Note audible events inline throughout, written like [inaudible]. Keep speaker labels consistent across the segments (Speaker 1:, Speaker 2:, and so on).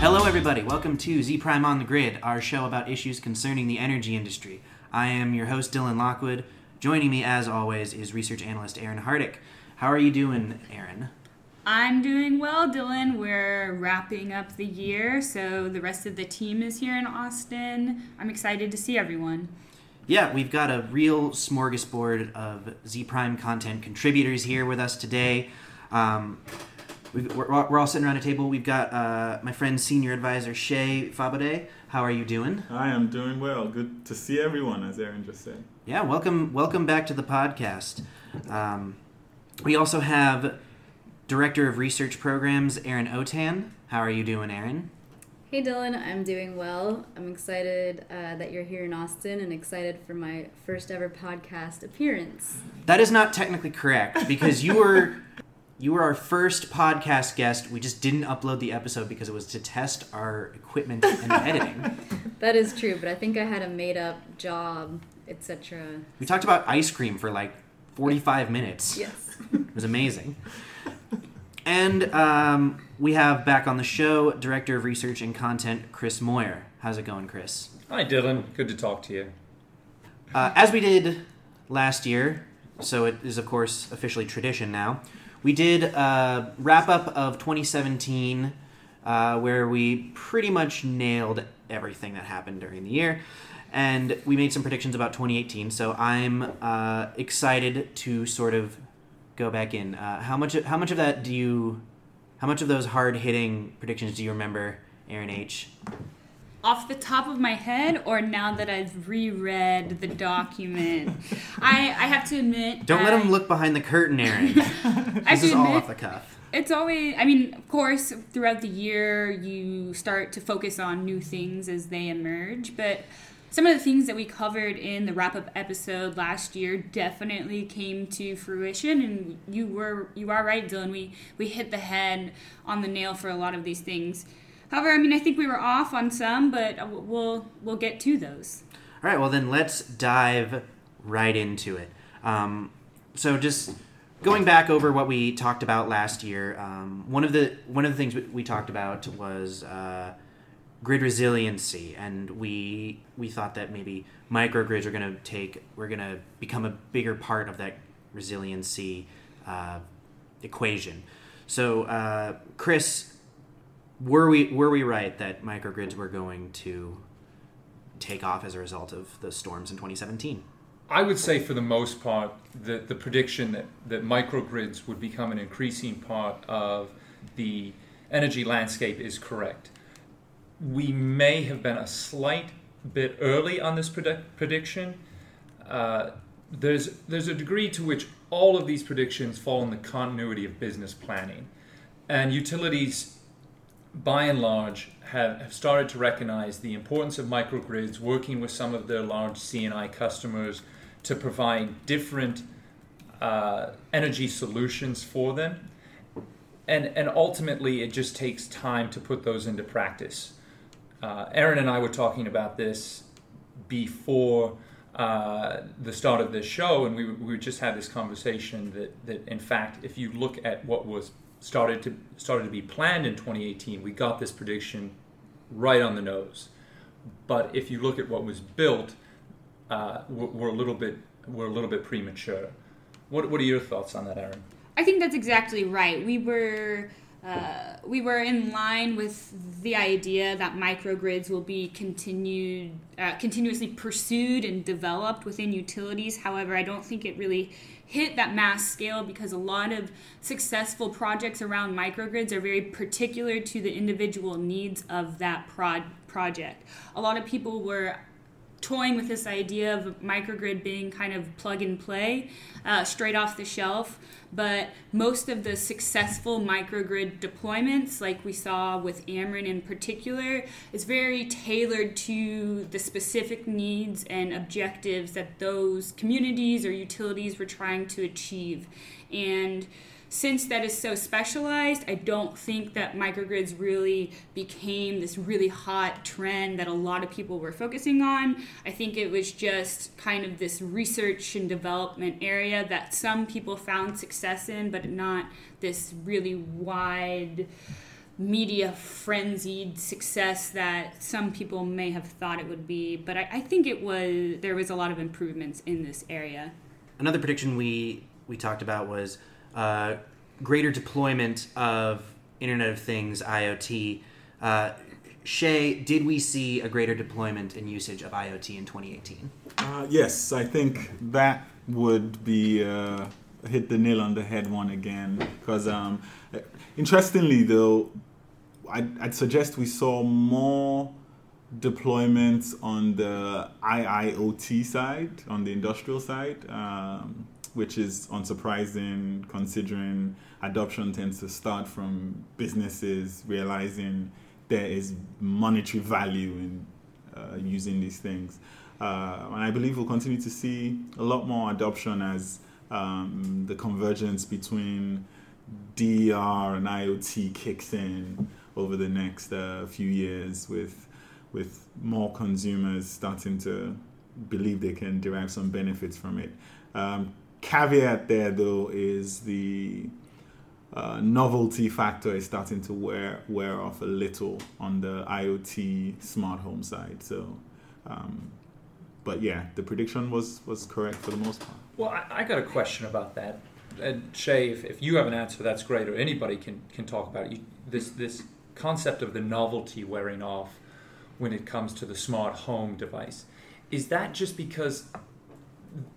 Speaker 1: Hello, everybody. Welcome to Zpryme on the Grid, our show about issues concerning the energy industry. I am your host, Dylan Lockwood. Joining me, as always, is research analyst Aaron Hardick. How are you doing, Aaron?
Speaker 2: I'm doing well, Dylan. We're wrapping up the year, so the rest of the team is here in Austin. I'm excited to see everyone.
Speaker 1: Yeah, we've got a real smorgasbord of Zpryme content contributors here with us today. Um, we've, we're, we're all sitting around a table. We've got uh, my friend, senior advisor Shay Fabade. How are you doing?
Speaker 3: I am doing well. Good to see everyone, as Aaron just said.
Speaker 1: Yeah, welcome, welcome back to the podcast. Um, we also have director of research programs Aaron Otan. How are you doing, Aaron?
Speaker 4: Hey Dylan, I'm doing well. I'm excited uh, that you're here in Austin and excited for my first ever podcast appearance.
Speaker 1: That is not technically correct because you were [laughs] you were our first podcast guest. We just didn't upload the episode because it was to test our equipment and [laughs] editing.
Speaker 4: That is true, but I think I had a made up job, etc.
Speaker 1: We talked about ice cream for like 45 minutes.
Speaker 4: Yes. [laughs]
Speaker 1: It was amazing. And um, we have back on the show Director of Research and Content, Chris Moyer. How's it going, Chris?
Speaker 5: Hi, Dylan. Good to talk to you.
Speaker 1: Uh, as we did last year, so it is, of course, officially tradition now, we did a wrap up of 2017 uh, where we pretty much nailed everything that happened during the year. And we made some predictions about 2018, so I'm uh, excited to sort of go back in. Uh, how much? How much of that do you? How much of those hard hitting predictions do you remember, Aaron H?
Speaker 2: Off the top of my head, or now that I've reread the document, I, I have to admit.
Speaker 1: Don't let
Speaker 2: I-
Speaker 1: him look behind the curtain, Aaron. [laughs] This is all off the cuff.
Speaker 2: It's always, I mean, of course, throughout the year, you start to focus on new things as they emerge. But some of the things that we covered in the wrap up episode last year definitely came to fruition. And you were, you are right, Dylan. We, we hit the head on the nail for a lot of these things. However, I mean, I think we were off on some, but we'll, we'll get to those.
Speaker 1: All right, well then let's dive right into it. Um, so just going back over what we talked about last year, um, one of the one of the things we- talked about was uh, grid resiliency, and we we thought that maybe microgrids are going to take we're going to become a bigger part of that resiliency uh, equation. So, uh, Chris, were we were we right that microgrids were going to take off as a result of the storms in 2017.
Speaker 5: I would say, for the most part, the, the prediction that, that microgrids would become an increasing part of the energy landscape is correct. We may have been a slight bit early on this predict- prediction. Uh, there's, there's a degree to which all of these predictions fall in the continuity of business planning. And utilities by and large, have, have started to recognize the importance of microgrids, working with some of their large C&I customers to provide different uh, energy solutions for them. And, and ultimately, it just takes time to put those into practice. Uh, Aaron and I were talking about this before uh, the start of this show, and we, we just had this conversation that, that, in fact, if you look at what was started to started to be planned in 2018, we got this prediction right on the nose. But if you look at what was built, uh, we're, a little bit we're a little bit premature. What what are your thoughts on that, Aaron?
Speaker 2: I think that's exactly right. We were uh, we were in line with the idea that microgrids will be continued uh, continuously pursued and developed within utilities. However, I don't think it really hit that mass scale because a lot of successful projects around microgrids are very particular to the individual needs of that prod project. A lot of people were toying with this idea of microgrid being kind of plug and play, uh, straight off the shelf. But most of the successful microgrid deployments, like we saw with Ameren in particular, is very tailored to the specific needs and objectives that those communities or utilities were trying to achieve. And since that is so specialized, I don't think that microgrids really became this really hot trend that a lot of people were focusing on. I think it was just kind of this research and development area that some people found success in, but not this really wide media frenzied success that some people may have thought it would be. But I, I think it was there was a lot of improvements in this area.
Speaker 1: Another prediction we we talked about was uh, greater deployment of Internet of Things (IoT). Uh, Shay, did we see a greater deployment and usage of IoT in 2018?
Speaker 3: Uh, yes, I think that would be uh, hit the nail on the head one again. Because um, interestingly, though, I'd, I'd suggest we saw more deployments on the IIoT side, on the industrial side, um, which is unsurprising considering adoption tends to start from businesses realizing there is monetary value in uh, using these things. Uh, and I believe we'll continue to see a lot more adoption as um, the convergence between DR and IoT kicks in over the next uh, few years with with more consumers starting to believe they can derive some benefits from it. Um, caveat there though is the uh, novelty factor is starting to wear wear off a little on the IoT smart home side. So, um, but yeah, the prediction was was correct for the most part.
Speaker 5: Well, I, I got a question about that. And Shay, if, if you have an answer, that's great, or anybody can, can talk about it. You, this this concept of the novelty wearing off when it comes to the smart home device is that just because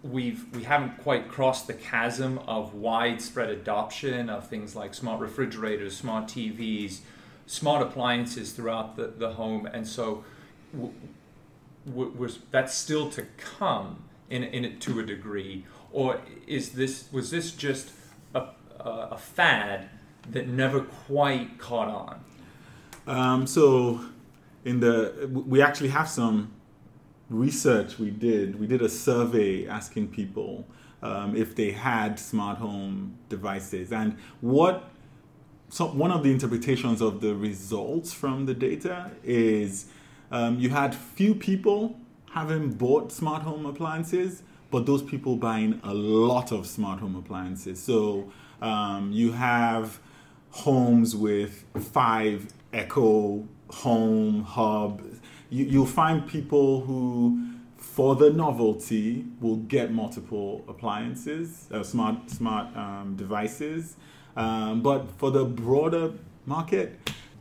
Speaker 5: we've we haven't quite crossed the chasm of widespread adoption of things like smart refrigerators, smart TVs, smart appliances throughout the, the home, and so w- w- that's still to come in in it to a degree, or is this was this just a, a, a fad that never quite caught on?
Speaker 3: Um, so, in the we actually have some research we did. We did a survey asking people um, if they had smart home devices and what. So one of the interpretations of the results from the data is um, you had few people having bought smart home appliances, but those people buying a lot of smart home appliances. So um, you have homes with five Echo Home Hub. You, you'll find people who, for the novelty, will get multiple appliances, uh, smart smart um, devices. Um, but for the broader market,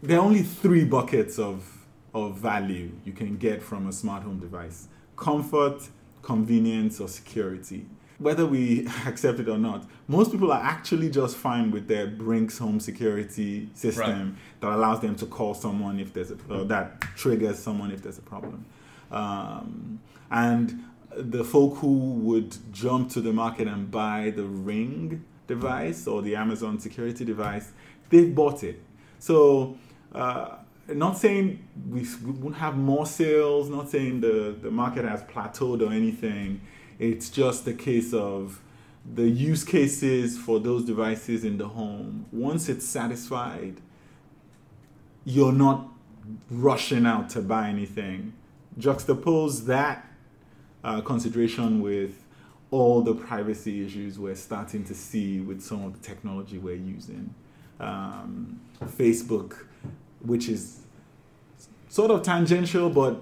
Speaker 3: there are only three buckets of of value you can get from a smart home device: comfort, convenience, or security whether we [laughs] accept it or not, most people are actually just fine with their Brinks home security system right. that allows them to call someone if there's a or that triggers someone if there's a problem. Um, and the folk who would jump to the market and buy the Ring device or the Amazon security device, they've bought it. So. Uh, not saying we, we won't have more sales, not saying the, the market has plateaued or anything it's just a case of the use cases for those devices in the home. Once it's satisfied, you're not rushing out to buy anything. Juxtapose that uh, consideration with all the privacy issues we're starting to see with some of the technology we're using. Um, Facebook, which is sort of tangential, but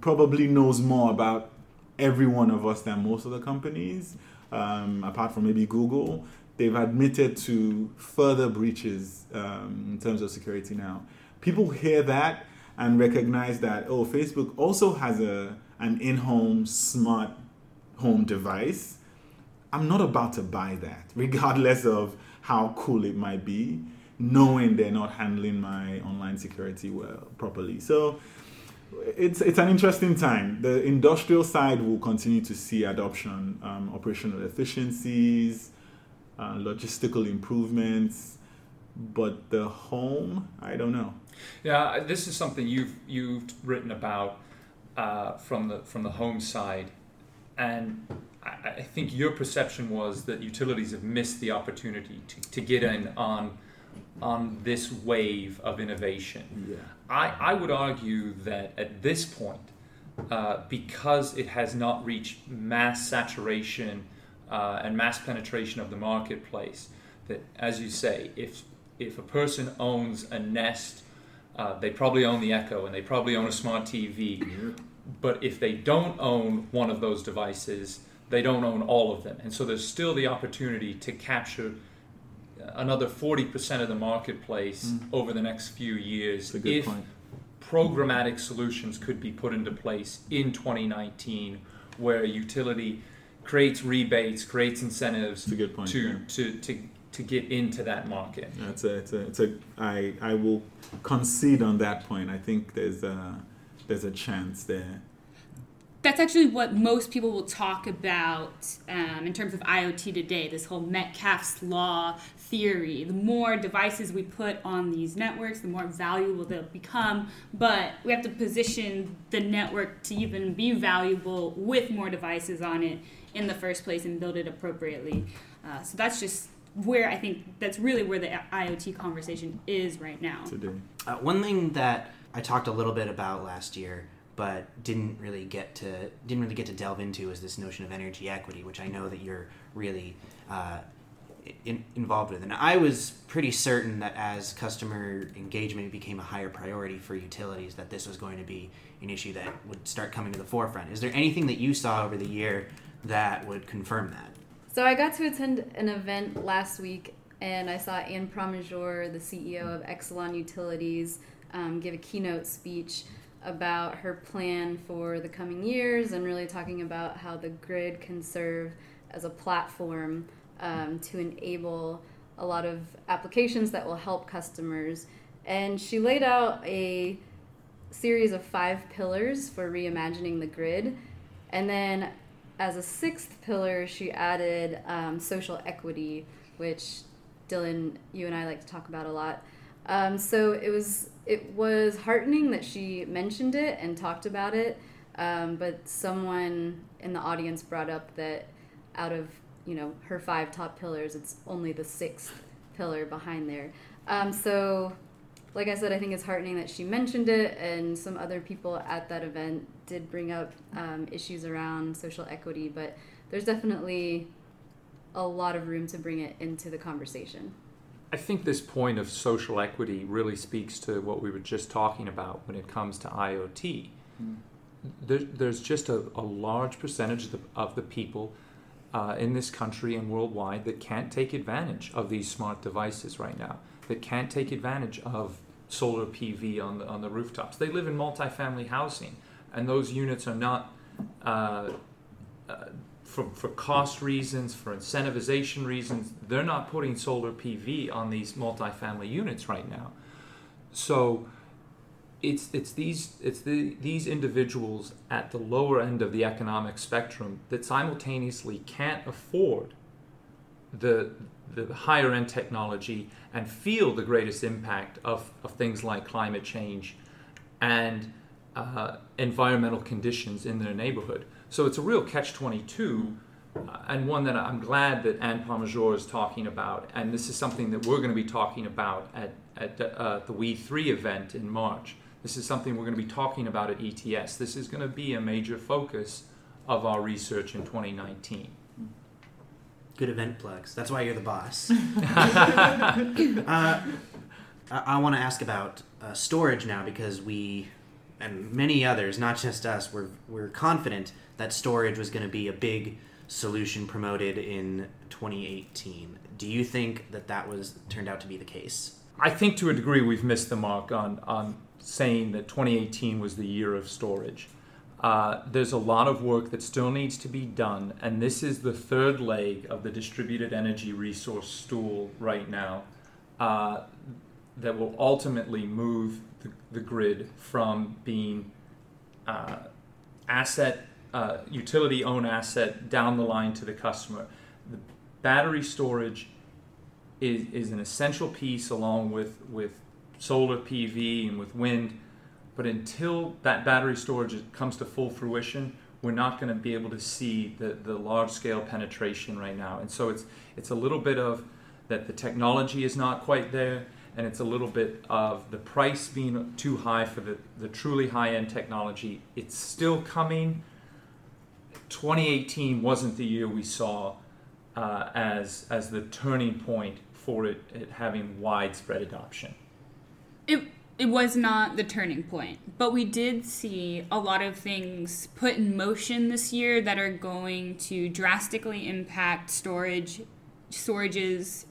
Speaker 3: probably knows more about every one of us than most of the companies, um, apart from maybe Google. They've admitted to further breaches um, in terms of security now. People hear that and recognize that oh, Facebook also has a an in-home smart home device. I'm not about to buy that, [laughs] regardless of how cool it might be, knowing they're not handling my online security well properly. So it's it's an interesting time. The industrial side will continue to see adoption, um, operational efficiencies, uh, logistical improvements, but the home, I don't know.
Speaker 5: Yeah, this is something you've you've written about uh, from the from the home side, and I, I think your perception was that utilities have missed the opportunity to, to get in on on this wave of innovation.
Speaker 3: Yeah.
Speaker 5: I, I would argue that at this point, uh, because it has not reached mass saturation uh, and mass penetration of the marketplace, that as you say, if if a person owns a Nest, uh, they probably own the Echo and they probably own a smart TV. But if they don't own one of those devices, they don't own all of them. And so there's still the opportunity to capture another 40% of the marketplace over the next few years
Speaker 3: a good
Speaker 5: if
Speaker 3: point.
Speaker 5: programmatic solutions could be put into place in 2019 where a utility creates rebates, creates incentives
Speaker 3: a good point.
Speaker 5: to,
Speaker 3: yeah.
Speaker 5: to, to, to get into that market.
Speaker 3: Yeah, It's a, it's a, it's a. I, I will concede on that point. I think there's a, there's a chance there.
Speaker 2: That's actually what most people will talk about um, in terms of IoT today. This whole Metcalfe's law theory. The more devices we put on these networks, the more valuable they'll become. But we have to position the network to even be valuable with more devices on it in the first place and build it appropriately. Uh, so that's just where I think that's really where the IoT conversation is right now.
Speaker 3: today.
Speaker 1: Uh, one thing that I talked a little bit about last year, but didn't really get to didn't really get to delve into is this notion of energy equity, which I know that you're really uh, in, involved with. And I was pretty certain that as customer engagement became a higher priority for utilities, that this was going to be an issue that would start coming to the forefront. Is there anything that you saw over the year that would confirm that?
Speaker 4: So I got to attend an event last week, and I saw Anne Pramaggiore, the CEO of Exelon Utilities, um, give a keynote speech about her plan for the coming years and really talking about how the grid can serve as a platform um, to enable a lot of applications that will help customers. And she laid out a series of five pillars for reimagining the grid. And then as a sixth pillar, she added um, social equity, which Dylan, you and I like to talk about a lot. Um, so it was it was heartening that she mentioned it and talked about it. Um, but someone in the audience brought up that out of you know her five top pillars, it's only the sixth pillar behind there. Um, so, like I said, I think it's heartening that she mentioned it, and some other people at that event did bring up um, issues around social equity. But there's definitely a lot of room to bring it into the conversation.
Speaker 5: I think this point of social equity really speaks to what we were just talking about when it comes to IoT. There, there's just a, a large percentage of the, of the people uh, in this country and worldwide that can't take advantage of these smart devices right now, that can't take advantage of solar PV on the, on the rooftops. They live in multifamily housing, and those units are not. Uh, uh, for, for cost reasons, for incentivization reasons, they're not putting solar PV on these multifamily units right now. So it's it's these it's the these individuals at the lower end of the economic spectrum that simultaneously can't afford the the higher end technology and feel the greatest impact of, of things like climate change and uh, environmental conditions in their neighborhood. So it's a real catch 22 uh, and one that I'm glad that Anne Pramaggiore is talking about. And this is something that we're going to be talking about at, at uh, the We3 event in March. This is something we're going to be talking about at ETS. This is going to be a major focus of our research in 2019.
Speaker 1: Good event plugs. That's why you're the boss. [laughs] uh, I, want to ask about uh, storage now because we and many others, not just us, were we're confident that storage was going to be a big solution promoted in 2018. Do you think that that was turned out to be the case?
Speaker 5: I think to a degree we've missed the mark on, on saying that 2018 was the year of storage. Uh, there's a lot of work that still needs to be done, and this is the third leg of the distributed energy resource stool right now uh, that will ultimately move the, the grid from being uh, asset, uh, utility owned asset down the line to the customer. The battery storage is, is an essential piece along with, with solar PV and with wind. But until that battery storage comes to full fruition, we're not going to be able to see the, the large scale penetration right now. And so it's, it's a little bit of that the technology is not quite there, and it's a little bit of the price being too high for the, the truly high end technology. It's still coming. 2018 wasn't the year we saw uh, as, as the turning point for it, it having widespread adoption.
Speaker 2: It it was not the turning point, but we did see a lot of things put in motion this year that are going to drastically impact storage storage's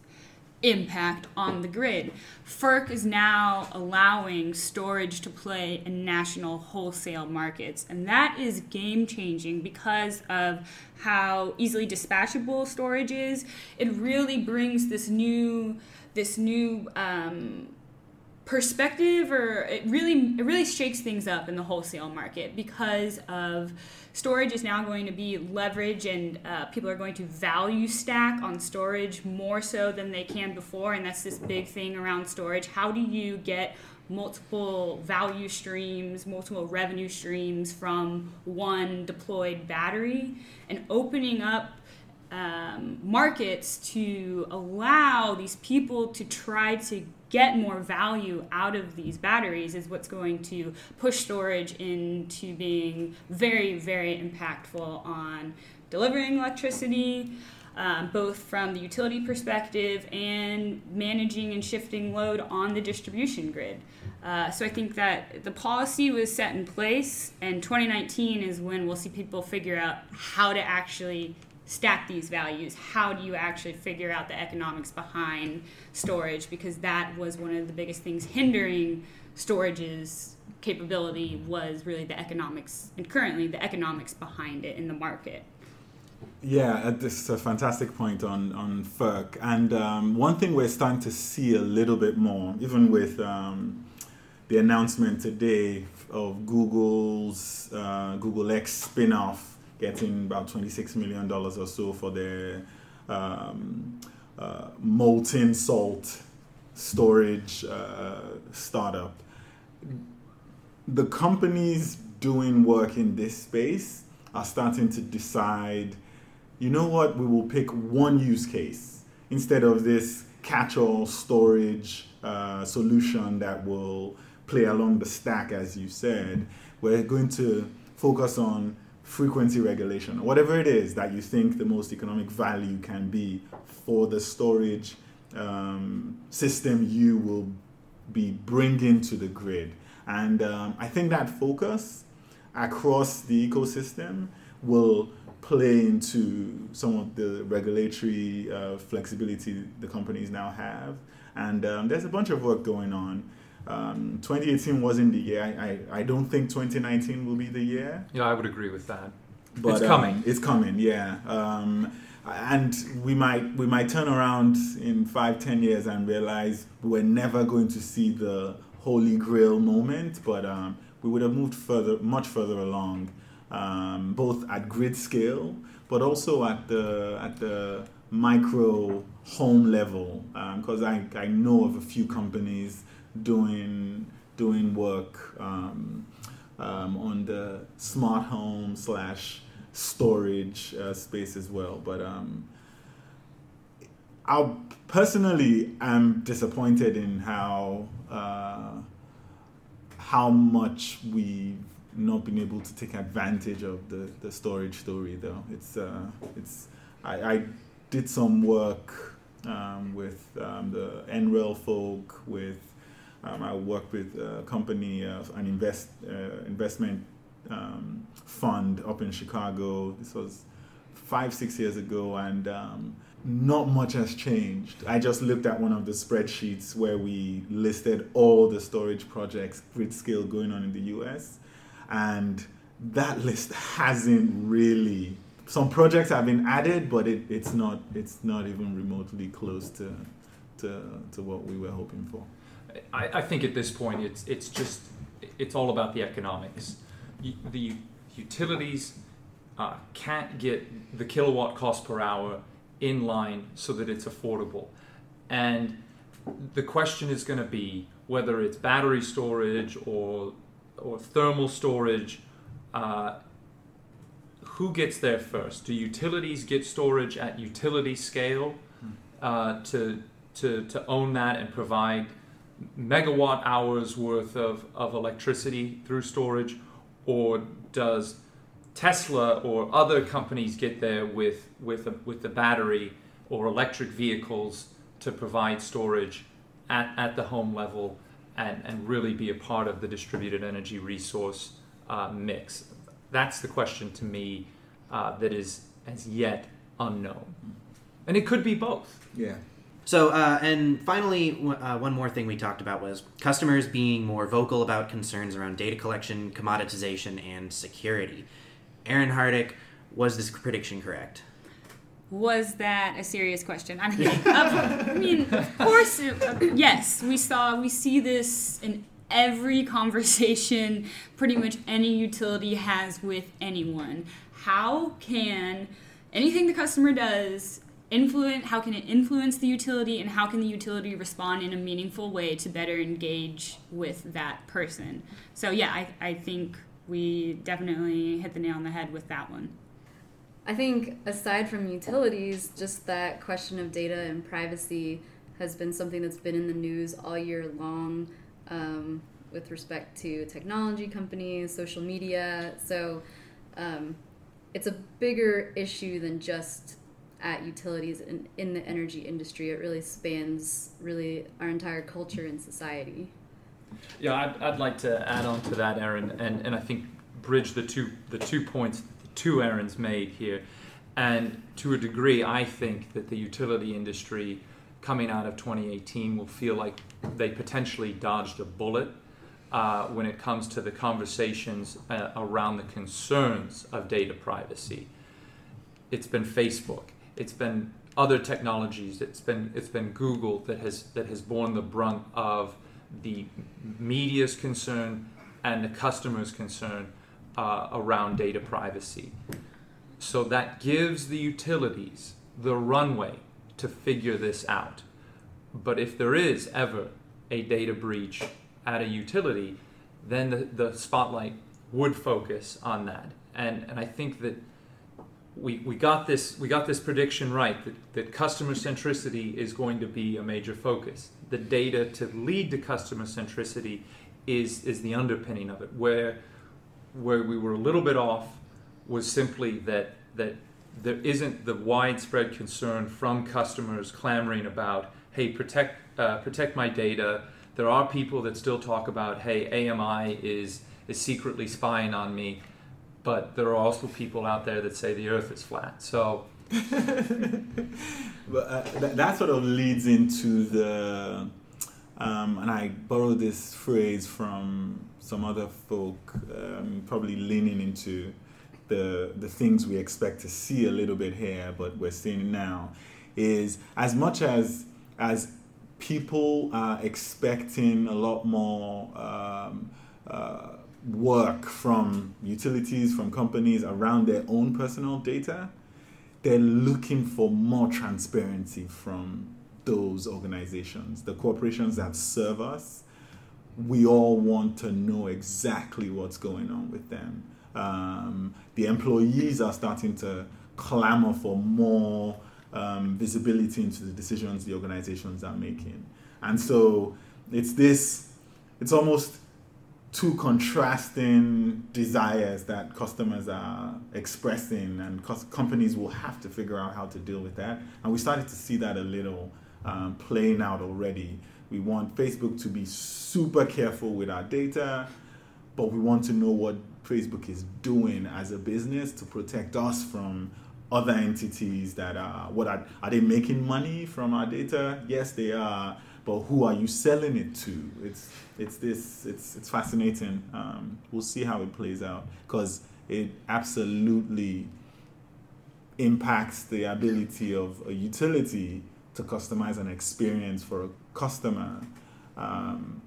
Speaker 2: impact on the grid. FERC is now allowing storage to play in national wholesale markets, and that is game changing because of how easily dispatchable storage is. It really brings this new this new um, perspective or it really it really shakes things up in the wholesale market because of storage is now going to be leverage and uh, people are going to value stack on storage more so than they can before and that's this big thing around storage. How do you get multiple value streams multiple revenue streams from one deployed battery? And opening up um, markets to allow these people to try to get more value out of these batteries is what's going to push storage into being very, very impactful on delivering electricity, um, both from the utility perspective and managing and shifting load on the distribution grid. Uh, so I think that the policy was set in place, and 2019 is when we'll see people figure out how to actually stack these values? How do you actually figure out the economics behind storage? Because that was one of the biggest things hindering storage's capability was really the economics, and currently the economics behind it in the market.
Speaker 3: Yeah, uh, this is a fantastic point on, on FERC. And um, one thing we're starting to see a little bit more, even with um, the announcement today of Google's uh, Google X spin off getting about $26 million or so for their um, uh, molten salt storage uh, startup. The companies doing work in this space are starting to decide you know what, we will pick one use case instead of this catch all storage uh, solution that will play along the stack, as you said. We're going to focus on frequency regulation, whatever it is that you think the most economic value can be for the storage um, system you will be bringing to the grid. And um, I think that focus across the ecosystem will play into some of the regulatory uh, flexibility the companies now have. And um, there's a bunch of work going on um, 2018 wasn't the year. I, I, I, don't think 2019 will be the year.
Speaker 5: Yeah, I would agree with that.
Speaker 3: But,
Speaker 5: it's coming.
Speaker 3: Um, it's coming, yeah. Um, and we might we might turn around in five ten years and realize we're never going to see the holy grail moment, but um, we would have moved further, much further along, um, both at grid scale, but also at the at the micro home level. Because um, I I know of a few companies doing doing work um, um, on the smart home slash storage uh, space as well. But um, I personally am disappointed in how uh, how much we've not been able to take advantage of the, the storage story though. It's uh, it's I, I did some work um, with um, the NREL folk with um, I worked with a company, uh, an invest uh, investment um, fund up in Chicago. This was five, six years ago, and um, not much has changed. I just looked at one of the spreadsheets where we listed all the storage projects, grid scale, going on in the US, and that list [laughs] hasn't really. Some projects have been added, but it, it's not it's not even remotely close to, to to what we were hoping for.
Speaker 5: I, I think at this point it's it's just it's all about the economics. The utilities uh, can't get the kilowatt cost per hour in line so that it's affordable, and the question is going to be whether it's battery storage or or thermal storage. Uh, who gets there first? Do utilities get storage at utility scale hmm. uh, to, to, to own that and provide megawatt hours worth of, of electricity through storage, or does Tesla or other companies get there with with a, with the battery or electric vehicles to provide storage at, at the home level and, and really be a part of the distributed energy resource uh, mix? That's the question to me uh, that is as yet unknown. And it could be both.
Speaker 3: Yeah.
Speaker 1: So, uh, and finally, w- uh, one more thing we talked about was customers being more vocal about concerns around data collection, commoditization, and security. Aaron Hardick, was this prediction correct?
Speaker 2: Was that a serious question? I'm. [laughs] Of- I mean, of course, uh, yes. We saw, we see this in every conversation pretty much any utility has with anyone. How can anything the customer does influence? How can it influence the utility, and how can the utility respond in a meaningful way to better engage with that person? So yeah, I, I think we definitely hit the nail on the head with that one.
Speaker 4: I think aside from utilities, just that question of data and privacy has been something that's been in the news all year long um, with respect to technology companies, social media. So um, it's a bigger issue than just at utilities in, in the energy industry. It really spans really our entire culture and society.
Speaker 5: Yeah, I'd, I'd like to add on to that, Aaron, and, and I think bridge the two the two points the two Aaron's made here. And to a degree, I think that the utility industry coming out of 2018 will feel like they potentially dodged a bullet uh, when it comes to the conversations uh, around the concerns of data privacy. It's been Facebook, it's been other technologies, it's been it's been Google that has that has borne the brunt of the media's concern and the customer's concern uh, around data privacy. So that gives the utilities the runway to figure this out. But if there is ever a data breach at a utility, then the, the spotlight would focus on that. And, and I think that we, we got this we got this prediction right that, that customer centricity is going to be a major focus. The data to lead to customer centricity is is the underpinning of it. Where where we were a little bit off was simply that that there isn't the widespread concern from customers clamoring about hey protect uh, protect my data. There are people that still talk about hey AMI is is secretly spying on me but there are also people out there that say the earth is flat. So [laughs]
Speaker 3: but uh, that, that sort of leads into the, um, and I borrow this phrase from some other folk, um, probably leaning into the the things we expect to see a little bit here, but we're seeing now, is as much as as people are expecting a lot more. Um, uh, work from utilities, from companies around their own personal data, they're looking for more transparency from those organizations, the corporations that serve us. We all want to know exactly what's going on with them. Um, the employees are starting to clamor for more um, visibility into the decisions the organizations are making. And so it's this, it's almost two contrasting desires that customers are expressing, and companies will have to figure out how to deal with that. And we started to see that a little um, playing out already. We want Facebook to be super careful with our data, but we want to know what Facebook is doing as a business to protect us from other entities that are what are, are they making money from our data? Yes, they are but who are you selling it to? It's it's this it's it's fascinating. Um, we'll see how it plays out because it absolutely impacts the ability of a utility to customize an experience for a customer. Um,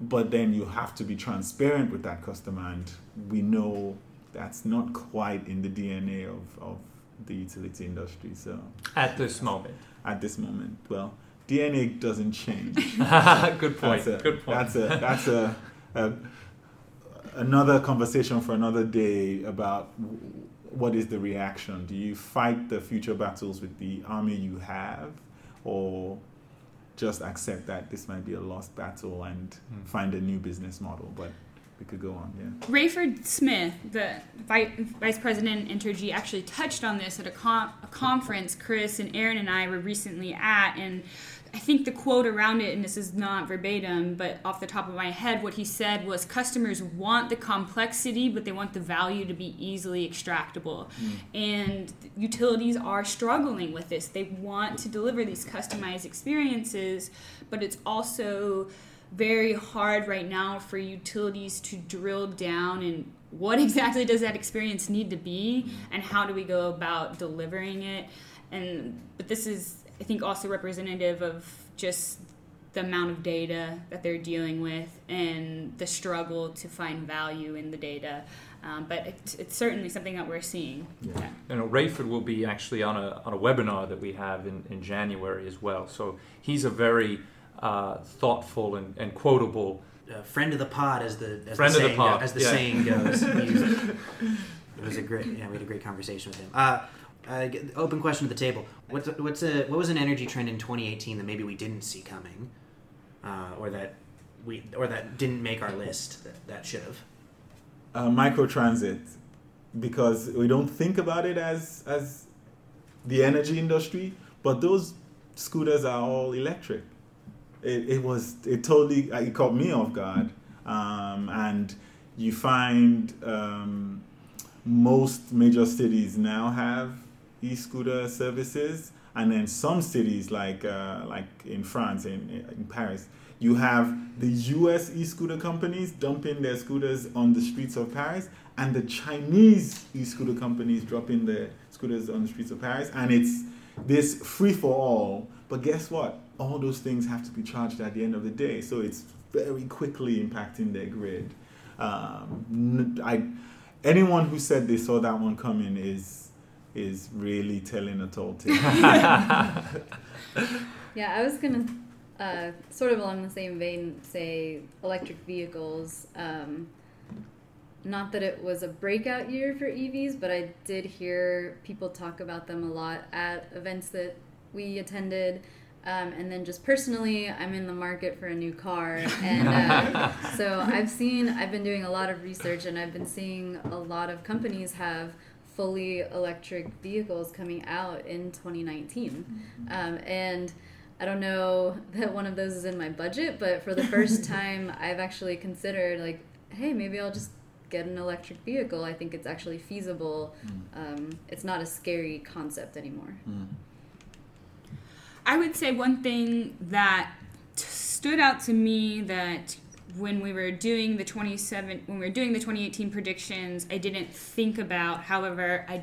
Speaker 3: but then you have to be transparent with that customer, and we know that's not quite in the DNA of, of the utility industry. So
Speaker 5: at this moment,
Speaker 3: at this moment, well, DNA doesn't change. [laughs]
Speaker 5: Good point.
Speaker 3: That's a,
Speaker 5: Good point.
Speaker 3: That's a that's a, a another conversation for another day about what is the reaction. Do you fight the future battles with the army you have, or just accept that this might be a lost battle and
Speaker 5: Hmm.
Speaker 3: find a new business model? But we could go on. Yeah.
Speaker 2: Rayford Smith, the vice president at Entergy, actually touched on this at a, com- a conference Chris and Aaron and I were recently at, and I think the quote around it, and this is not verbatim, but off the top of my head, what he said was customers want the complexity, but they want the value to be easily extractable. Hmm. And utilities are struggling with this. They want to deliver these customized experiences, but it's also very hard right now for utilities to drill down and what exactly does that experience need to be and how do we go about delivering it and but this is i think also representative of just the amount of data that they're dealing with and the struggle to find value in the data um, but it's, it's certainly something that we're seeing
Speaker 3: Yeah.
Speaker 5: You know, Rayford will be actually on a, on a webinar that we have in, in January as well. So he's a very uh, thoughtful and, and quotable.
Speaker 1: uh, friend of the pod, as the as
Speaker 5: Friend
Speaker 1: the
Speaker 5: of the
Speaker 1: saying,
Speaker 5: pod,
Speaker 1: as the
Speaker 5: yeah.
Speaker 1: saying goes. [laughs] It was a great. Yeah, we had a great conversation with him. Uh, uh, open question to the table. What's what's a what was an energy trend in 2018 that maybe we didn't see coming, uh, or that we or that didn't make our list that, that should have?
Speaker 3: uh, microtransit because we don't think about it as as the energy industry, but those scooters are all electric. It, it was it totally uh, it caught me off guard, um, and you find um, most major cities now have e-scooter services, and then some cities like uh, like in France in in Paris, you have the U.S. e-scooter companies dumping their scooters on the streets of Paris, and the Chinese e-scooter companies dropping their scooters on the streets of Paris, and it's this free for all. But guess what? All those things have to be charged at the end of the day, so it's very quickly impacting their grid. Um, I, anyone who said they saw that one coming is is really telling a tall tale. [laughs]
Speaker 4: Yeah, I was gonna uh, sort of along the same vein say electric vehicles. Um, not that it was a breakout year for EVs, but I did hear people talk about them a lot at events that we attended. Um, and then just personally, I'm in the market for a new car, [laughs] and uh, so I've seen, I've been doing a lot of research, and I've been seeing a lot of companies have fully electric vehicles coming out in 2019, um, and I don't know that one of those is in my budget, but for the first [laughs] time, I've actually considered like, hey, maybe I'll just get an electric vehicle. I think it's actually feasible. Um, it's not a scary concept anymore.
Speaker 2: I would say one thing that t- stood out to me that when we were doing the 27 when we were doing the 2018 predictions, I didn't think about. However, I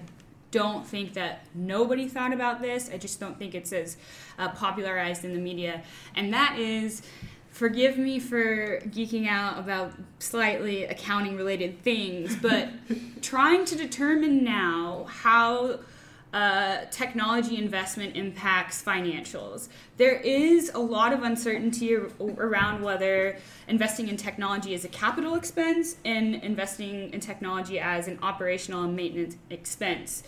Speaker 2: don't think that nobody thought about this. I just don't think it's as uh, popularized in the media, and that is. Forgive me for geeking out about slightly accounting related things, but [laughs] trying to determine now how uh, technology investment impacts financials. There is a lot of uncertainty ar- around whether investing in technology is a capital expense and investing in technology as an operational and maintenance expense.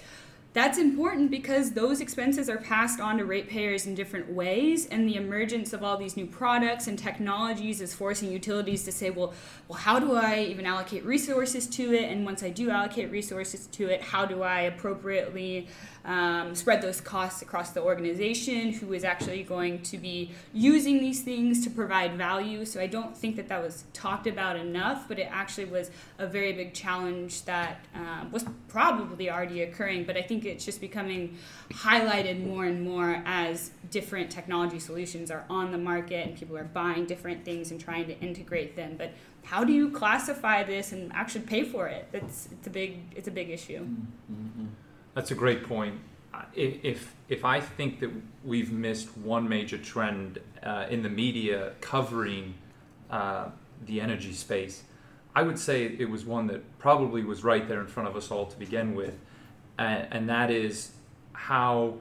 Speaker 2: That's important because those expenses are passed on to ratepayers in different ways, and the emergence of all these new products and technologies is forcing utilities to say, well, well, how do I even allocate resources to it? And once I do allocate resources to it, how do I appropriately um, spread those costs across the organization? Who is actually going to be using these things to provide value? So I don't think that that was talked about enough, but it actually was a very big challenge that um, was probably already occurring. But I think it's just becoming highlighted more and more as different technology solutions are on the market and people are buying different things and trying to integrate them. But how do you classify this and actually pay for it? It's it's a big it's a big issue.
Speaker 5: That's a great point. If if I think that we've missed one major trend uh, in the media covering uh, the energy space, I would say it was one that probably was right there in front of us all to begin with, and, and that is how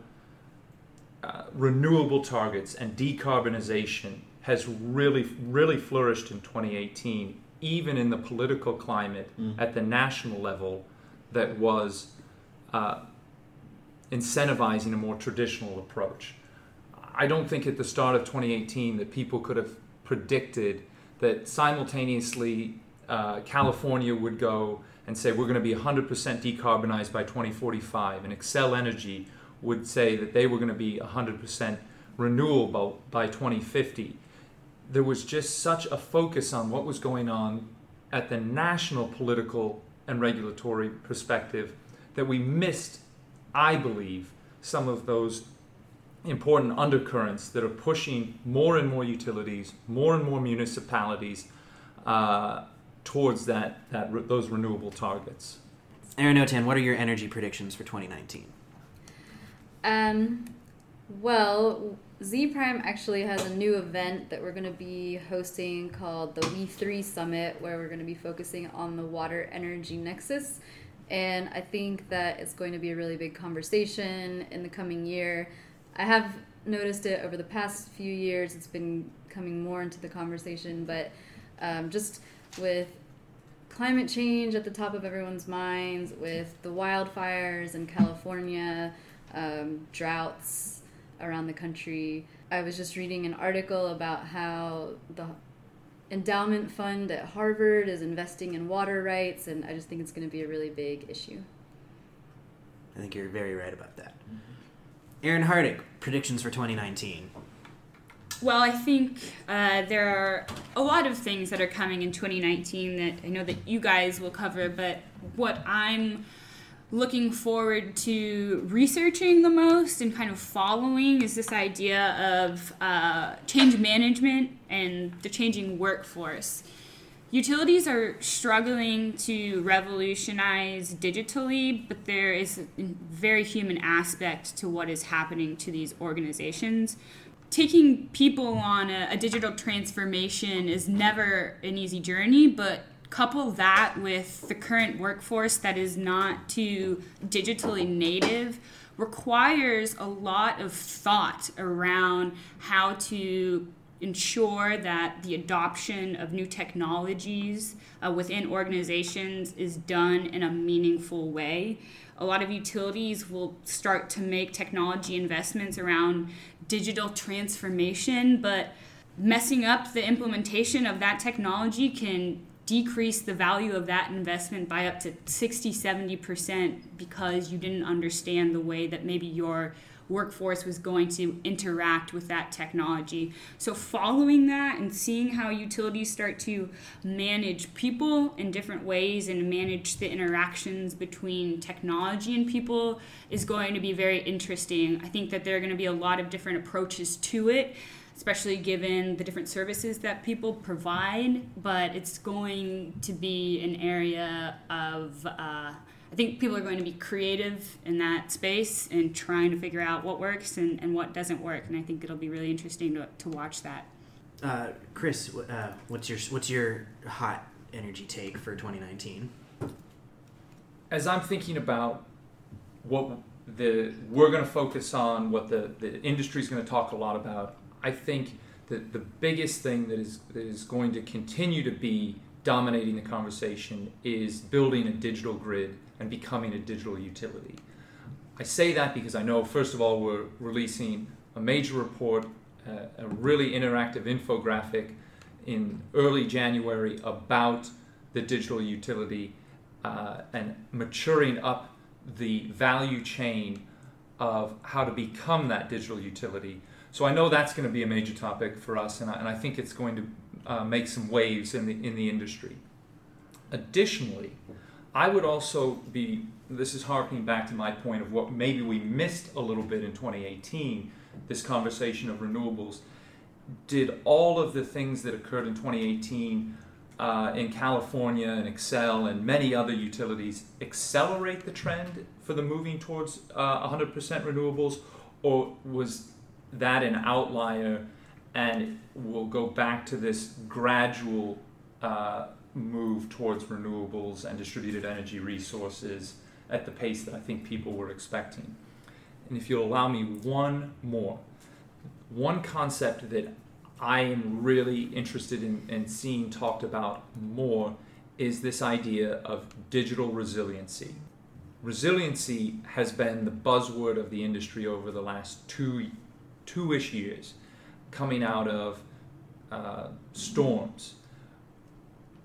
Speaker 5: uh, renewable targets and decarbonization has really really flourished in 2018, even in the political climate at the national level that was uh, incentivizing a more traditional approach. I don't think at the start of 2018 that people could have predicted that simultaneously uh, California would go and say we're going to be 100% decarbonized by 2045, and Xcel Energy would say that they were going to be 100% renewable by 2050. There was just such a focus on what was going on at the national political and regulatory perspective that we missed, I believe, some of those important undercurrents that are pushing more and more utilities, more and more municipalities uh, towards that, that those renewable targets.
Speaker 1: Aaron Otan, what are your energy predictions for 2019?
Speaker 4: Um, well, Zpryme actually has a new event that we're going to be hosting called the We3 Summit, where we're going to be focusing on the water energy nexus. And I think that it's going to be a really big conversation in the coming year. I have noticed it over the past few years, it's been coming more into the conversation, but um, just with climate change at the top of everyone's minds, with the wildfires in California, um, droughts around the country. I was just reading an article about how the endowment fund at Harvard is investing in water rights, and I just think it's going to be a really big issue.
Speaker 1: I think you're very right about that. Aaron Hardick, predictions for 2019.
Speaker 2: Well, I think uh, there are a lot of things that are coming in 2019 that I know that you guys will cover, but what I'm looking forward to researching the most and kind of following is this idea of uh, change management and the changing workforce. Utilities are struggling to revolutionize digitally, but there is a very human aspect to what is happening to these organizations. Taking people on a, a digital transformation is never an easy journey, but couple that with the current workforce that is not too digitally native requires a lot of thought around how to ensure that the adoption of new technologies uh, within organizations is done in a meaningful way. A lot of utilities will start to make technology investments around digital transformation, but messing up the implementation of that technology can decrease the value of that investment by up to 60 70% because you didn't understand the way that maybe your workforce was going to interact with that technology. So, following that and seeing how utilities start to manage people in different ways and manage the interactions between technology and people is going to be very interesting. I think that there are going to be a lot of different approaches to it especially given the different services that people provide. But it's going to be an area of, uh, I think people are going to be creative in that space and trying to figure out what works and, and what doesn't work. And I think it'll be really interesting to, to watch that.
Speaker 1: Uh, Chris, uh, what's your what's your hot energy take for 2019?
Speaker 5: As I'm thinking about what the we're going to focus on, what the the industry is going to talk a lot about, I think that the biggest thing that is, that is going to continue to be dominating the conversation is building a digital grid and becoming a digital utility. I say that because I know, first of all, we're releasing a major report, uh, a really interactive infographic in early January about the digital utility uh, and maturing up the value chain of how to become that digital utility. So I know that's going to be a major topic for us, and I, and I think it's going to uh, make some waves in the in the industry. Additionally, I would also be. This is harking back to my point of what maybe we missed a little bit in 2018. This conversation of renewables. Did all of the things that occurred in 2018 uh, in California and Xcel and many other utilities accelerate the trend for the moving towards uh, 100% renewables, or was that an outlier and we'll go back to this gradual uh, move towards renewables and distributed energy resources at the pace that I think people were expecting. And if you'll allow me one more, one concept that I am really interested in, in seeing talked about more is this idea of digital resiliency. Resiliency has been the buzzword of the industry over the last two two-ish years coming out of uh, storms.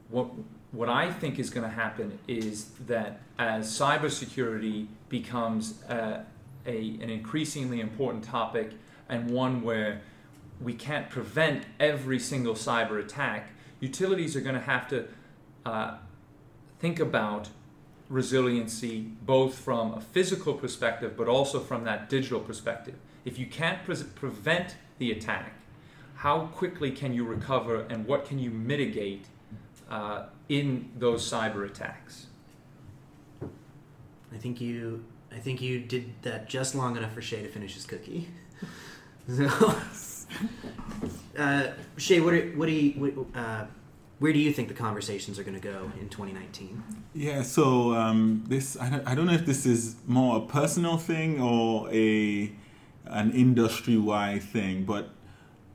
Speaker 5: What what I think is going to happen is that as cybersecurity becomes uh, a, an increasingly important topic and one where we can't prevent every single cyber attack, utilities are going to have to uh, think about resiliency both from a physical perspective but also from that digital perspective. If you can't pre- prevent the attack, how quickly can you recover and what can you mitigate uh, in those cyber attacks?
Speaker 1: I think you I think you did that just long enough for Shay to finish his cookie. [laughs] so, uh, Shay, what are, what do you what, uh, where do you think the conversations are going to go in 2019?
Speaker 3: Yeah, so um, this I don't, I don't know if this is more a personal thing or a an industry wide thing, but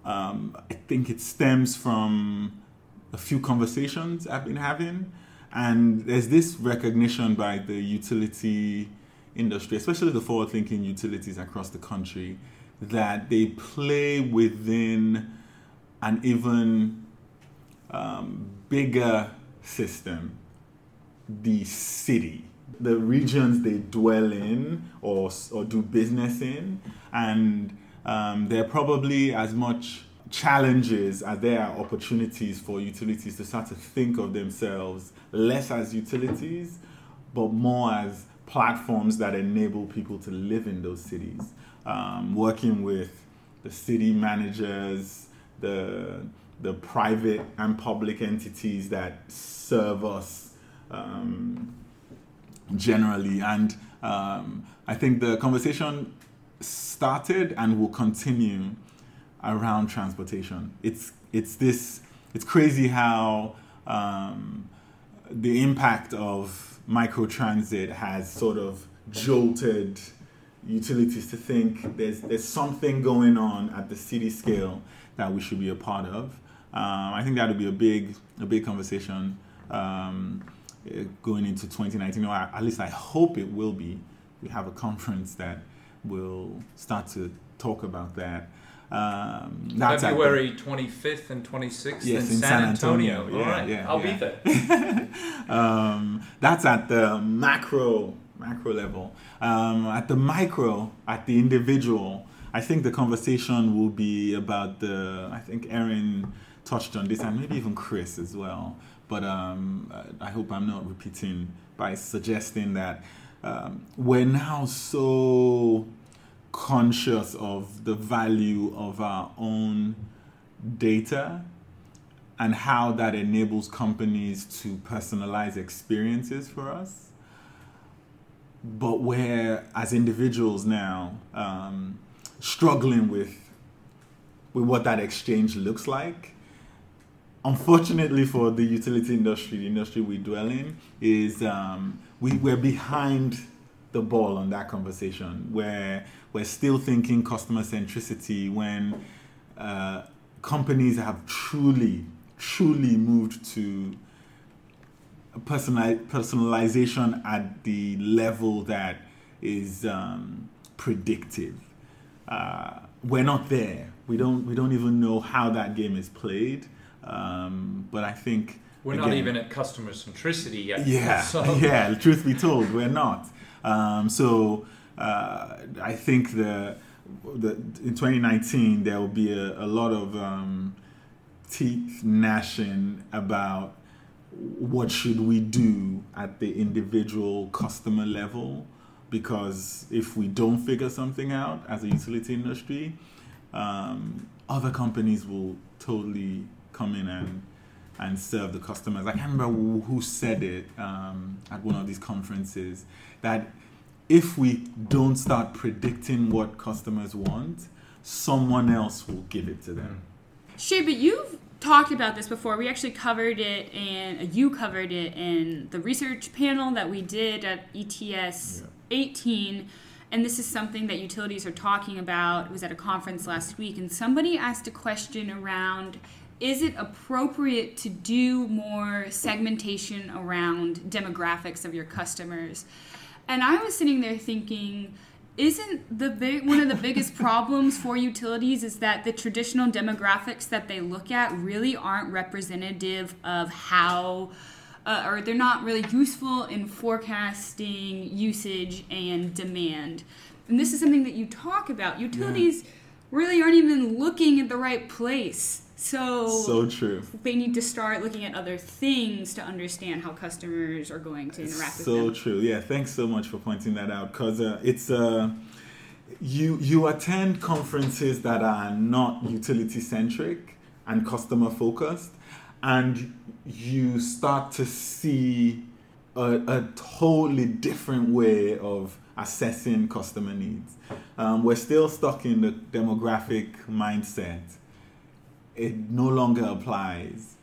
Speaker 3: um, I think it stems from a few conversations I've been having, and there's this recognition by the utility industry, especially the forward thinking utilities across the country, that they play within an even um, bigger system, the city, the regions they dwell in or, or do business in, and um, there are probably as much challenges as there are opportunities for utilities to start to think of themselves less as utilities, but more as platforms that enable people to live in those cities. Um, working with the city managers, the the private and public entities that serve us um, generally, and um, I think the conversation started and will continue around transportation. It's it's this it's crazy how um, the impact of microtransit has sort of jolted utilities to think there's there's something going on at the city scale that we should be a part of. Um, I think that would be a big a big conversation um, going into 2019. Or at least I hope it will be. We have a conference [laughs] that will start to talk about that. Um,
Speaker 5: February 25th and 26th
Speaker 3: yes,
Speaker 5: in,
Speaker 3: in
Speaker 5: San, Antonio.
Speaker 3: Antonio. Yeah,
Speaker 5: All right,
Speaker 3: yeah,
Speaker 5: I'll
Speaker 3: yeah.
Speaker 5: be there. [laughs]
Speaker 3: um, that's at the macro macro level. Um, at the micro, at the individual, I think the conversation will be about the. I think Erin touched on this, and maybe even Chris as well. But um, I hope I'm not repeating by suggesting that um, we're now so conscious of the value of our own data and how that enables companies to personalize experiences for us. But we're, as individuals now, um, struggling with, with what that exchange looks like. Unfortunately for the utility industry, the industry we dwell in, is um, we, we're behind the ball on that conversation where we're still thinking customer centricity when uh, companies have truly, truly moved to personali- personalization at the level that is um, predictive. Uh, we're not there. We don't. We don't even know how that game is played. Um, but I think
Speaker 5: We're not even at customer centricity yet.
Speaker 3: yeah, [laughs]
Speaker 5: So, [laughs]
Speaker 3: yeah. Truth be told, we're not. Um, so uh, I think the, the in 2019 there will be a, a lot of um, teeth gnashing about what should we do at the individual customer level because if we don't figure something out as a utility industry um, other companies will totally come in and and serve the customers. I can't remember who, who said it um, at one of these conferences that if we don't start predicting what customers want, someone else will give it to them.
Speaker 2: Shay, but you've talked about this before. We actually covered it, and you covered it in the research panel that we did at ETS
Speaker 3: Yeah.
Speaker 2: 18. And this is something that utilities are talking about. It was at a conference last week, and somebody asked a question around is it appropriate to do more segmentation around demographics of your customers? And I was sitting there thinking, isn't the big one of the biggest [laughs] problems for utilities is that the traditional demographics that they look at really aren't representative of how uh, or they're not really useful in forecasting usage and demand. And this is something that you talk about. Utilities really aren't even looking at the right place. So,
Speaker 3: So true.
Speaker 2: they need to start looking at other things to understand how customers are going to interact with
Speaker 3: so
Speaker 2: them.
Speaker 3: true. Yeah, thanks so much for pointing that out because uh, it's uh, you you attend conferences that are not utility centric and customer focused, and you start to see a, a totally different way of assessing customer needs. Um, we're still stuck in the demographic mindset. It no longer applies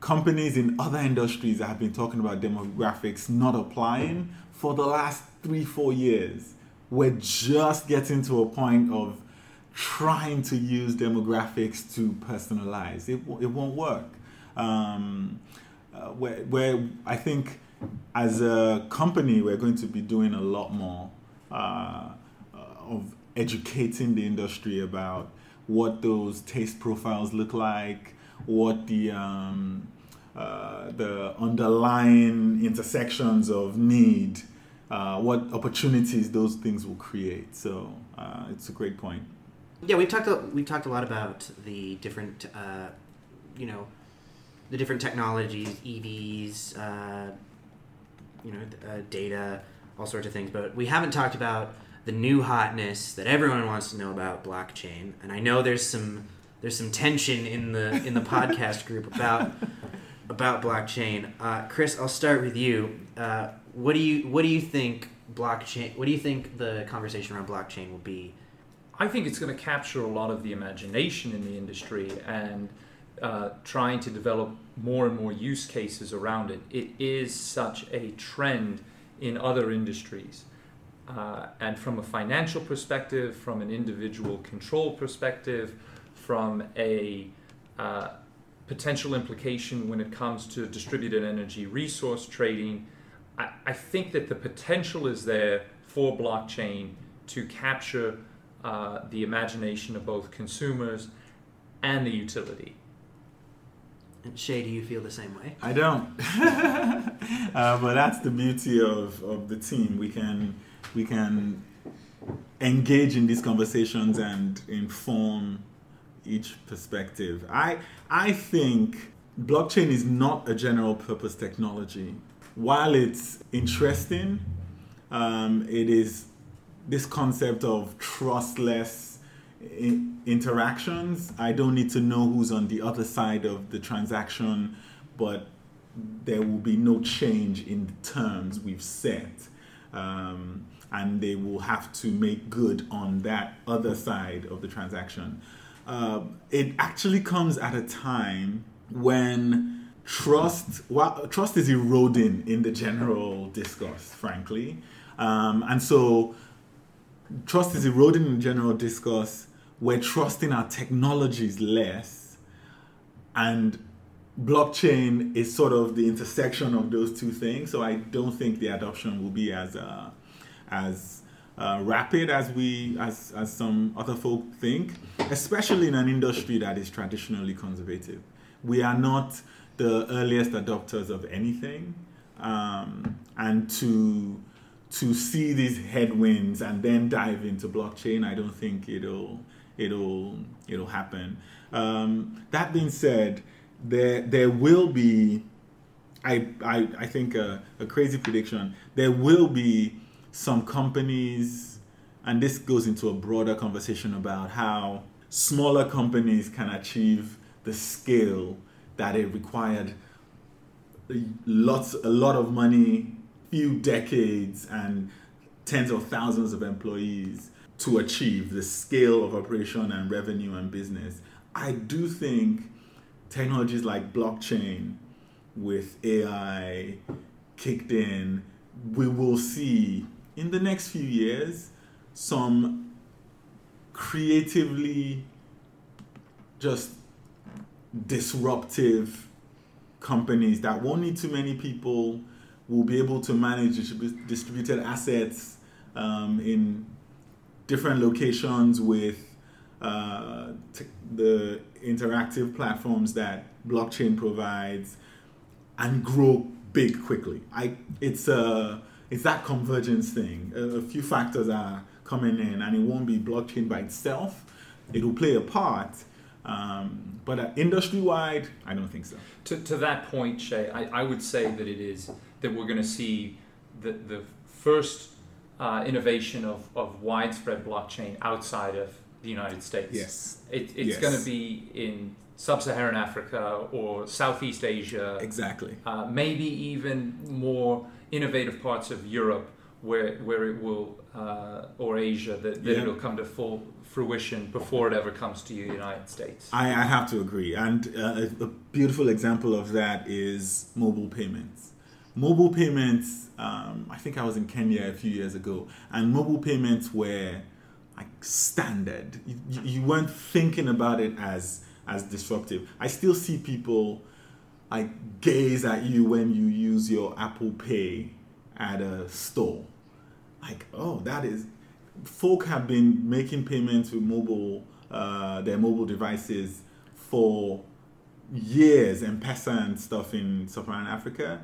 Speaker 3: companies in other industries that have been talking about demographics not applying for the last three, four years. We're just getting to a point of trying to use demographics to personalize. It, it won't work. Um, uh, where, where I think as a company, we're going to be doing a lot more uh, of educating the industry about what those taste profiles look like, what the um, uh, the underlying intersections of need, uh, what opportunities those things will create. So uh, it's a great point.
Speaker 1: Yeah, we've talked a, we've talked a lot about the different, uh, you know, the different technologies, EVs, uh, you know, uh, data, all sorts of things. But we haven't talked about the new hotness that everyone wants to know about blockchain. And I know there's some there's some tension in the in the [laughs] podcast group about about blockchain. Uh, Chris, I'll start with you. Uh, what do you what do you think blockchain? What do you think the conversation around blockchain will be?
Speaker 5: I think it's going to capture a lot of the imagination in the industry and uh, trying to develop more and more use cases around it. It is such a trend in other industries. Uh, and from a financial perspective, from an individual control perspective, from a uh, potential implication when it comes to distributed energy resource trading, I, I think that the potential is there for blockchain to capture uh, the imagination of both consumers and the utility.
Speaker 1: And Shay, do you feel the same way?
Speaker 3: I don't, [laughs] uh, but that's the beauty of, of the team. We can we can engage in these conversations and inform each perspective. I I think blockchain is not a general purpose technology. While it's interesting, um, it is this concept of trustless i- interactions. I don't need to know who's on the other side of the transaction, but there will be no change in the terms we've set. Um, and they will have to make good on that other side of the transaction. Uh, it actually comes at a time when trust, well, trust is eroding in the general discourse, frankly. Um, and so trust is eroding in general discourse. We're trusting our technologies less, and blockchain is sort of the intersection of those two things. So I don't think the adoption will be as uh, as uh, rapid as we as as some other folk think, especially in an industry that is traditionally conservative. We are not the earliest adopters of anything, um, and to to see these headwinds and then dive into blockchain, I don't think it'll it'll it'll happen. Um, that being said, there there will be, I I, I think a, a crazy prediction. There will be some companies, and this goes into a broader conversation about how smaller companies can achieve the scale that it required. Lots a lot of money few decades and tens of thousands of employees to achieve the scale of operation and revenue and business. I do think technologies like blockchain with ai kicked in. We will see in the next few years some creatively just disruptive companies that won't need too many people will be able to manage distributed assets um, in different locations with uh, t- the interactive platforms that blockchain provides and grow big quickly. I it's a it's that convergence thing. A, a few factors are coming in, and it won't be blockchain by itself. It will play a part, um, but uh, industry wide, I don't think so.
Speaker 5: To, to that point, Shay, I, I would say that it is that we're going to see the, the first uh, innovation of, of widespread blockchain outside of the United States.
Speaker 3: Yes,
Speaker 5: It, it's
Speaker 3: Yes.
Speaker 5: going to be in sub Saharan Africa or Southeast Asia,
Speaker 3: exactly.
Speaker 5: uh, maybe even more innovative parts of Europe where, where it will, uh, or Asia, that, that
Speaker 3: Yeah.
Speaker 5: it'll come to full fruition before it ever comes to the United States.
Speaker 3: I, I have to agree. And uh, a, beautiful example of that is mobile payments. Mobile payments, um, I think I was in Kenya a few years ago, and mobile payments were like standard. You, you- you weren't thinking about it as, as disruptive. I still see people like gaze at you when you use your Apple Pay at a store. Like, oh, that is. Folk have been making payments with mobile, uh, their mobile devices for years, M-Pesa and stuff in sub-Saharan Africa.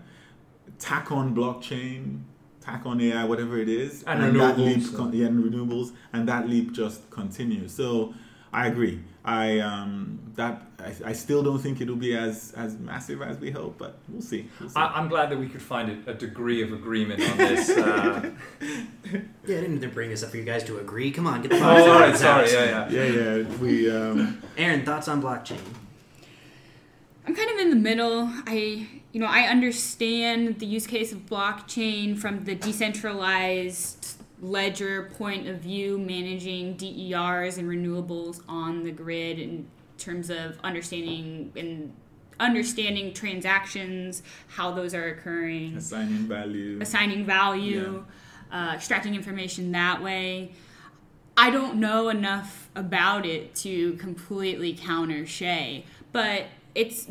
Speaker 3: Tack on blockchain, tack on AI, whatever it is,
Speaker 5: And
Speaker 3: that
Speaker 5: renewables.
Speaker 3: leap, con- yeah, and renewables, and that leap just continues. So I agree. I um, that I, I still don't think it'll be as as massive as we hope, but we'll see. We'll see.
Speaker 5: I, I'm glad that we could find a, a degree of agreement on this. Uh, [laughs]
Speaker 1: Yeah, I didn't need to bring this up for you guys to agree. Come on, get the
Speaker 5: oh,
Speaker 1: box
Speaker 5: all right,
Speaker 1: out.
Speaker 5: sorry, yeah, yeah.
Speaker 3: yeah, yeah. We um,
Speaker 1: Aaron, thoughts on blockchain?
Speaker 2: I'm kind of in the middle. I, you know, I understand the use case of blockchain from the decentralized ledger point of view, managing DERs and renewables on the grid in terms of understanding and understanding transactions, how those are occurring
Speaker 3: assigning value.
Speaker 2: assigning value, uh, extracting information that way. I don't know enough about it to completely counter Shay, but it's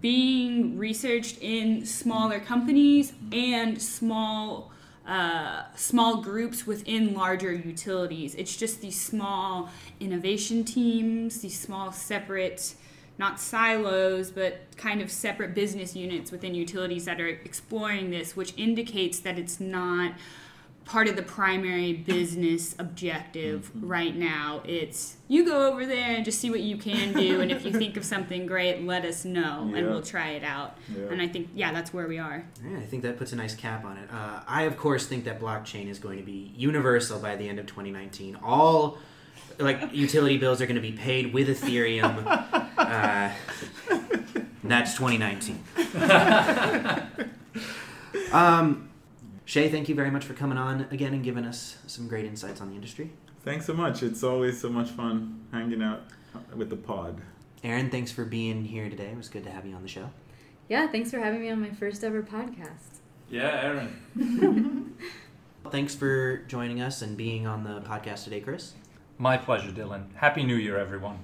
Speaker 2: being researched in smaller companies and small uh, small groups within larger utilities. It's just these small innovation teams, these small separate, not silos, but kind of separate business units within utilities that are exploring this, which indicates that it's not part of the primary business objective right now. It's you go over there and just see what you can do, and if you think of something great, let us know, and we'll try it out.
Speaker 3: Yeah.
Speaker 2: And I think, yeah, that's where we are.
Speaker 1: Yeah, I think that puts a nice cap on it. Uh, I, of course, think that blockchain is going to be universal by the end of 2019. All like [laughs] utility bills are going to be paid with Ethereum. uh, that's 2019. [laughs] um, Shay, thank you very much for coming on again and giving us some great insights on the industry.
Speaker 3: Thanks so much. It's always so much fun hanging out with the pod.
Speaker 1: Aaron, thanks for being here today. It was good to have you on the show.
Speaker 4: Yeah, thanks for having me on my first ever podcast.
Speaker 5: Yeah, Aaron. [laughs]
Speaker 1: Thanks for joining us and being on the podcast today, Chris.
Speaker 5: My pleasure, Dylan. Happy New Year, everyone.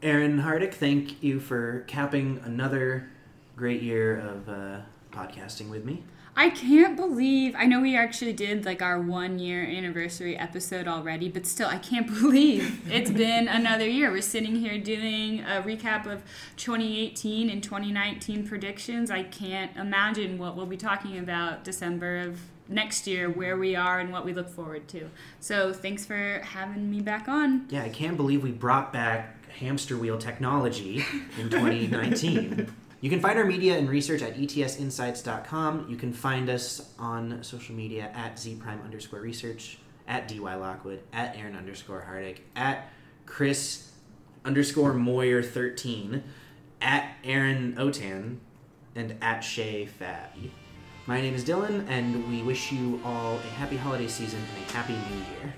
Speaker 1: Aaron Hardick, thank you for capping another great year of uh, podcasting with me.
Speaker 2: I can't believe I know we actually did like our one year anniversary episode already, but still I can't [laughs] believe it's been another year. We're sitting here doing a recap of 2018 and 2019 predictions. I can't imagine what we'll be talking about December of next year, where we are and what we look forward to. So thanks for having me back on.
Speaker 1: Yeah, I can't believe we brought back hamster wheel technology in 2019. [laughs] You can find our media and research at etsinsights.com. You can find us on social media at zpryme underscore research, at dy lockwood, at aaron underscore hardick, at chris underscore moyer 13, at aaron otan, and at shay fab. My name is Dylan, and we wish you all a happy holiday season and a happy new year.